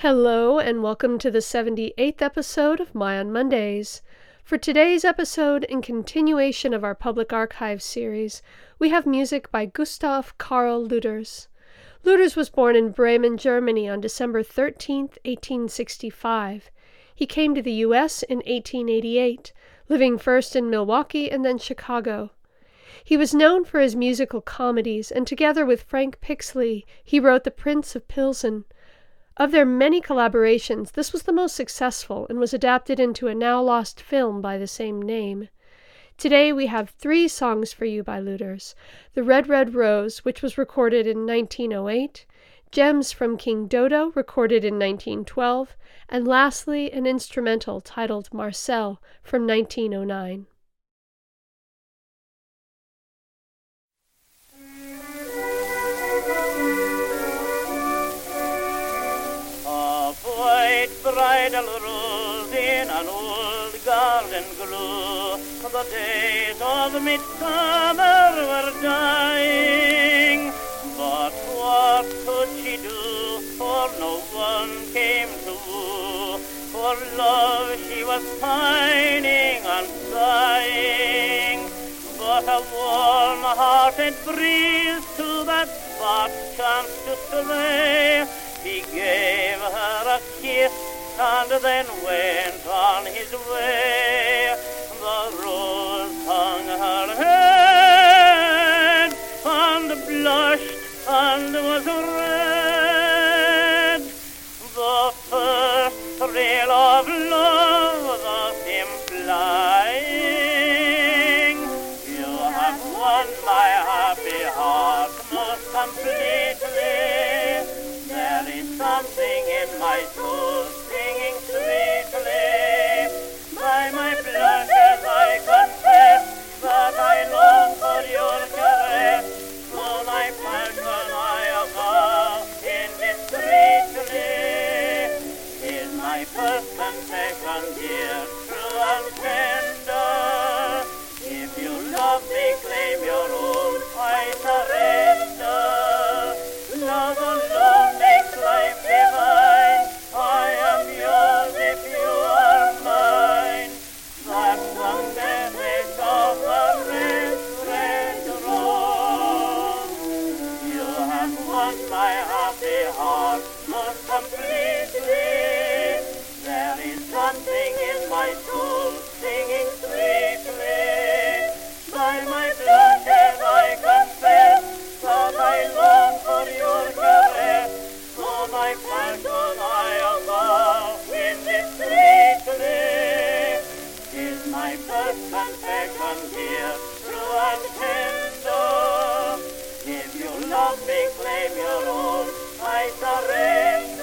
Hello, and welcome to the 78th episode of My on Mondays. For today's episode, in continuation of our Public Archive series, we have music by Gustav Karl Lüders. Lüders was born in Bremen, Germany on December 13, 1865. He came to the U.S. in 1888, living first in Milwaukee and then Chicago. He was known for his musical comedies, and together with Frank Pixley, he wrote The Prince of Pilsen. Of their many collaborations, this was the most successful and was adapted into a now lost film by the same name. Today we have three songs for you by Lüders The Red Red Rose, which was recorded in 1908, Gems from King Dodo, recorded in 1912, and lastly, an instrumental titled Marcel from 1909. Bridal rose in an old garden grew. The days of midsummer were dying, but what could she do? For no one came to woo. For love she was pining and sighing. But a warm-hearted breeze to that spot chanced to stray. A kiss and then went on his way. The rose hung her head and blushed and was red. The first thrill of love thus implying, you have won my happy heart most completely. If you love me, claim your own. I surrender.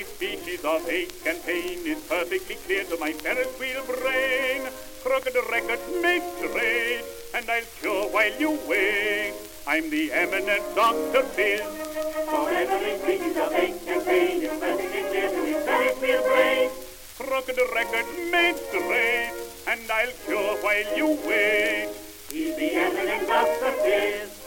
Ache and pain is perfectly clear to my Ferris wheel brain. Crooked records make straight, and I'll cure while you wait. I'm the eminent Dr. Fizz. For every creature of ache and pain is perfectly clear to his Ferris wheel brain. Crooked records make straight, and I'll cure while you wait. He's the eminent Dr. Fizz.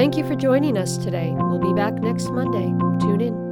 Thank you for joining us today. We'll be back next Monday. Tune in.